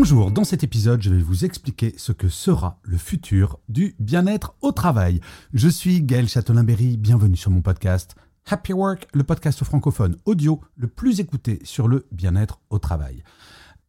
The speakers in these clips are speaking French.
Bonjour, dans cet épisode, je vais vous expliquer ce que sera le futur du bien-être au travail. Je suis Gaël Châtelain-Berry, bienvenue sur mon podcast Happy Work, le podcast francophone audio le plus écouté sur le bien-être au travail.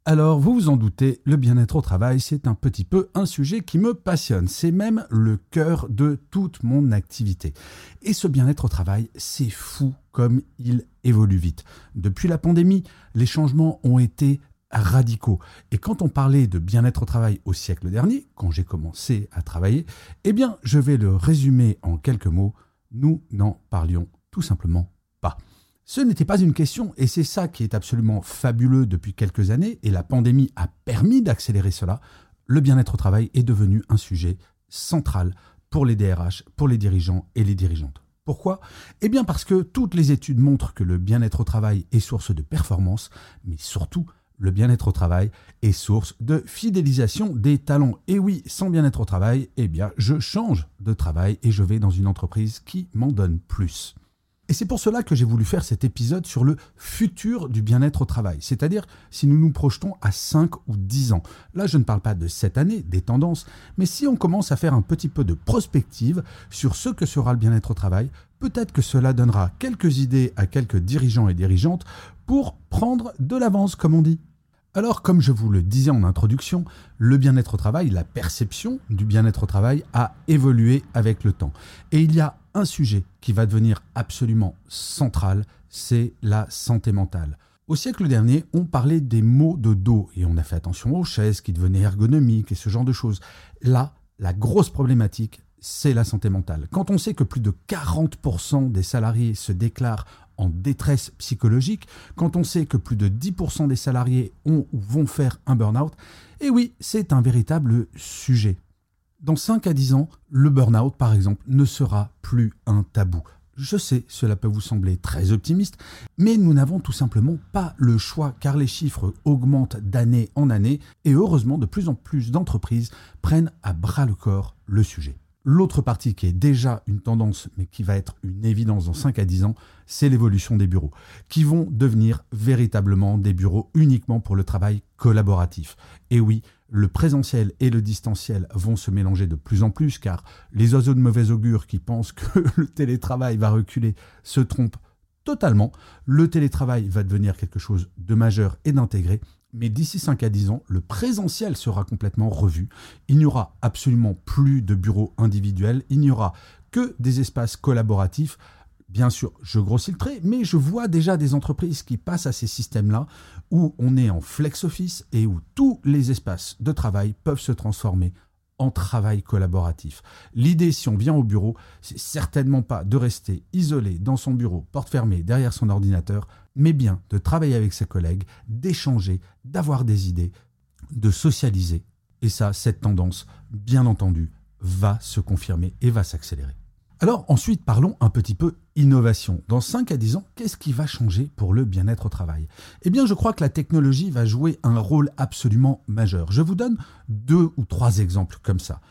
Alors, vous vous en doutez, le bien-être au travail, c'est un petit peu un sujet qui me passionne. C'est même le cœur de toute mon activité. Et ce bien-être au travail, c'est fou comme il évolue vite. Depuis la pandémie, les changements ont été radicaux. Et quand on parlait de bien-être au travail au siècle dernier, quand j'ai commencé à travailler, eh bien, je vais le résumer en quelques mots. Nous n'en parlions tout simplement pas. Ce n'était pas une question, et c'est ça qui est absolument fabuleux depuis quelques années, et la pandémie a permis d'accélérer cela. Le bien-être au travail est devenu un sujet central pour les DRH, pour les dirigeants et les dirigeantes. Pourquoi? Eh bien parce que toutes les études montrent que le bien-être au travail est source de performance, mais surtout le bien-être au travail est source de fidélisation des talents. Et oui, sans bien-être au travail, eh bien je change de travail et je vais dans une entreprise qui m'en donne plus. Et c'est pour cela que j'ai voulu faire cet épisode sur le futur du bien-être au travail, c'est-à-dire si nous nous projetons à 5 ou 10 ans. Là, je ne parle pas de cette année, des tendances, mais si on commence à faire un petit peu de prospective sur ce que sera le bien-être au travail, peut-être que cela donnera quelques idées à quelques dirigeants et dirigeantes pour prendre de l'avance, comme on dit. Alors, comme je vous le disais en introduction, le bien-être au travail, la perception du bien-être au travail a évolué avec le temps. Et il y a un sujet qui va devenir absolument central, c'est la santé mentale. Au siècle dernier, on parlait des maux de dos et on a fait attention aux chaises qui devenaient ergonomiques et ce genre de choses. Là, la grosse problématique, c'est la santé mentale. Quand on sait que plus de 40% des salariés se déclarent en détresse psychologique, quand on sait que plus de 10% des salariés ont ou vont faire un burn-out, et oui, c'est un véritable sujet. Dans 5 à 10 ans, le burn-out, par exemple, ne sera plus un tabou. Je sais, cela peut vous sembler très optimiste, mais nous n'avons tout simplement pas le choix car les chiffres augmentent d'année en année et heureusement de plus en plus d'entreprises prennent à bras le corps le sujet. L'autre partie qui est déjà une tendance, mais qui va être une évidence dans 5 à 10 ans, c'est l'évolution des bureaux, qui vont devenir véritablement des bureaux uniquement pour le travail collaboratif. Et oui, le présentiel et le distanciel vont se mélanger de plus en plus, car les oiseaux de mauvais augure qui pensent que le télétravail va reculer se trompent totalement. Le télétravail va devenir quelque chose de majeur et d'intégré, mais d'ici 5 à 10 ans, le présentiel sera complètement revu. Il n'y aura absolument plus de bureaux individuels, il n'y aura que des espaces collaboratifs. Bien sûr, je grossis le trait, mais je vois déjà des entreprises qui passent à ces systèmes-là où on est en flex office et où tous les espaces de travail peuvent se transformer en travail collaboratif. L'idée, si on vient au bureau, c'est certainement pas de rester isolé dans son bureau, porte fermée, derrière son ordinateur, mais bien de travailler avec ses collègues, d'échanger, d'avoir des idées, de socialiser. Et ça, cette tendance, bien entendu, va se confirmer et va s'accélérer. Alors ensuite, parlons un petit peu innovation. Dans 5 à 10 ans, qu'est-ce qui va changer pour le bien-être au travail? Eh bien, je crois que la technologie va jouer un rôle absolument majeur. Je vous donne deux ou trois exemples comme ça.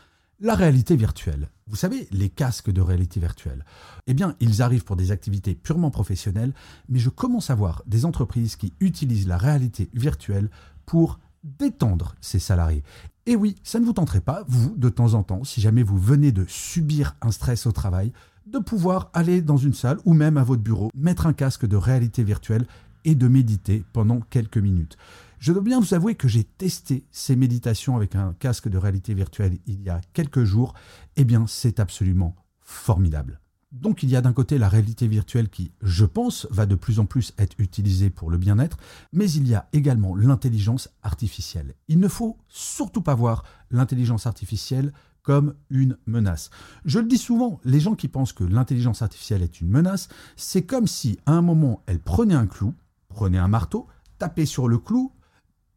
La réalité virtuelle. Vous savez, les casques de réalité virtuelle. Eh bien, ils arrivent pour des activités purement professionnelles, mais je commence à voir des entreprises qui utilisent la réalité virtuelle pour détendre ses salariés. Et oui, ça ne vous tenterait pas, vous, de temps en temps, si jamais vous venez de subir un stress au travail, de pouvoir aller dans une salle ou même à votre bureau, mettre un casque de réalité virtuelle et de méditer pendant quelques minutes. Je dois bien vous avouer que j'ai testé ces méditations avec un casque de réalité virtuelle il y a quelques jours. Eh bien, c'est absolument formidable. Donc il y a d'un côté la réalité virtuelle qui, je pense, va de plus en plus être utilisée pour le bien-être, mais il y a également l'intelligence artificielle. Il ne faut surtout pas voir l'intelligence artificielle comme une menace. Je le dis souvent, les gens qui pensent que l'intelligence artificielle est une menace, c'est comme si à un moment elle prenait un clou, prenez un marteau, tapez sur le clou,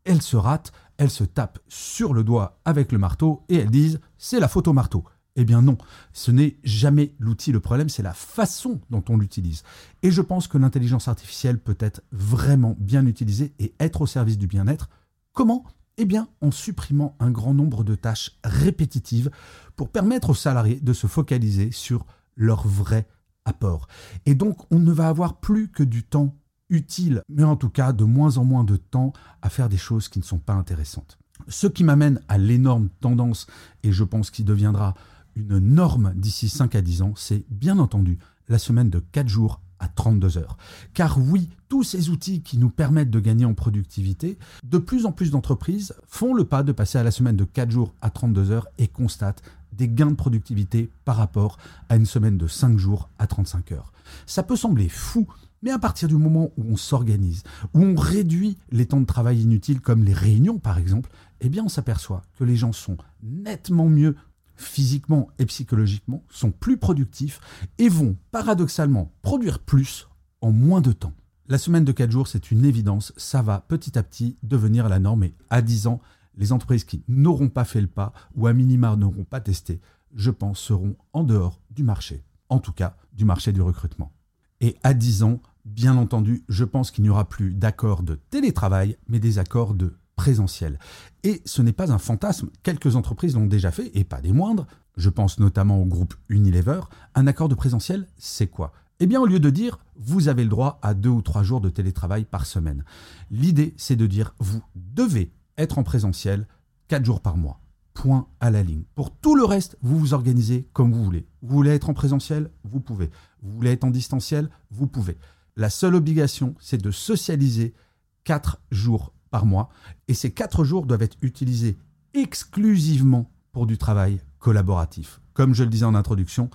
elles se ratent, elles se tapent sur le doigt avec le marteau et elles disent c'est la photo marteau. Eh bien non, ce n'est jamais l'outil le problème, c'est la façon dont on l'utilise. Et je pense que l'intelligence artificielle peut être vraiment bien utilisée et être au service du bien-être. Comment? Eh bien en supprimant un grand nombre de tâches répétitives pour permettre aux salariés de se focaliser sur leur vrai apport. Et donc on ne va avoir plus que du temps utile, mais en tout cas de moins en moins de temps à faire des choses qui ne sont pas intéressantes. Ce qui m'amène à l'énorme tendance, et je pense qu'il deviendra une norme d'ici 5 à 10 ans, c'est bien entendu la semaine de 4 jours à 32 heures. Car oui, tous ces outils qui nous permettent de gagner en productivité, de plus en plus d'entreprises font le pas de passer à la semaine de 4 jours à 32 heures et constatent des gains de productivité par rapport à une semaine de 5 jours à 35 heures. Ça peut sembler fou, mais à partir du moment où on s'organise, où on réduit les temps de travail inutiles comme les réunions par exemple, eh bien on s'aperçoit que les gens sont nettement mieux physiquement et psychologiquement, sont plus productifs et vont paradoxalement produire plus en moins de temps. La semaine de 4 jours, c'est une évidence, ça va petit à petit devenir la norme et à 10 ans, les entreprises qui n'auront pas fait le pas ou à minima n'auront pas testé, je pense, seront en dehors du marché, en tout cas du marché du recrutement. Et à 10 ans, bien entendu, je pense qu'il n'y aura plus d'accords de télétravail, mais des accords de présentiel. Et ce n'est pas un fantasme, quelques entreprises l'ont déjà fait, et pas des moindres. Je pense notamment au groupe Unilever. Un accord de présentiel, c'est quoi? Eh bien, au lieu de dire vous avez le droit à deux ou trois jours de télétravail par semaine, l'idée c'est de dire vous devez être en présentiel quatre jours par mois. Point à la ligne. Pour tout le reste, vous vous organisez comme vous voulez. Vous voulez être en présentiel Vous pouvez. Vous voulez être en distanciel Vous pouvez. La seule obligation, c'est de socialiser quatre jours par mois. Et ces quatre jours doivent être utilisés exclusivement pour du travail collaboratif. Comme je le disais en introduction,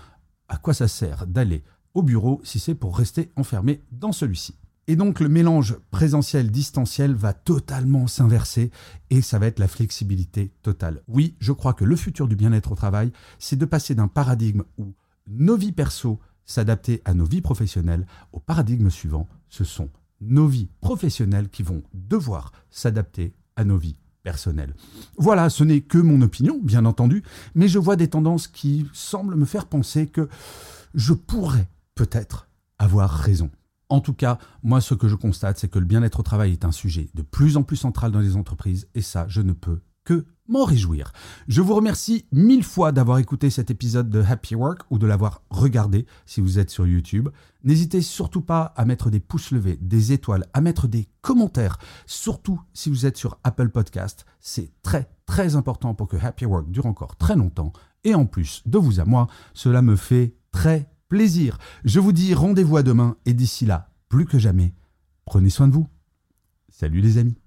à quoi ça sert d'aller au bureau si c'est pour rester enfermé dans celui-ci? Et donc le mélange présentiel-distanciel va totalement s'inverser et ça va être la flexibilité totale. Oui, je crois que le futur du bien-être au travail, c'est de passer d'un paradigme où nos vies perso s'adapter à nos vies professionnelles au paradigme suivant, ce sont nos vies professionnelles qui vont devoir s'adapter à nos vies personnelles. Voilà, ce n'est que mon opinion, bien entendu, mais je vois des tendances qui semblent me faire penser que je pourrais peut-être avoir raison. En tout cas, moi, ce que je constate, c'est que le bien-être au travail est un sujet de plus en plus central dans les entreprises, et ça, je ne peux que m'en réjouir. Je vous remercie mille fois d'avoir écouté cet épisode de Happy Work ou de l'avoir regardé si vous êtes sur YouTube. N'hésitez surtout pas à mettre des pouces levés, des étoiles, à mettre des commentaires, surtout si vous êtes sur Apple Podcast. C'est très très important pour que Happy Work dure encore très longtemps. Et en plus, de vous à moi, cela me fait très plaisir. Je vous dis rendez-vous à demain et d'ici là, plus que jamais, prenez soin de vous. Salut les amis.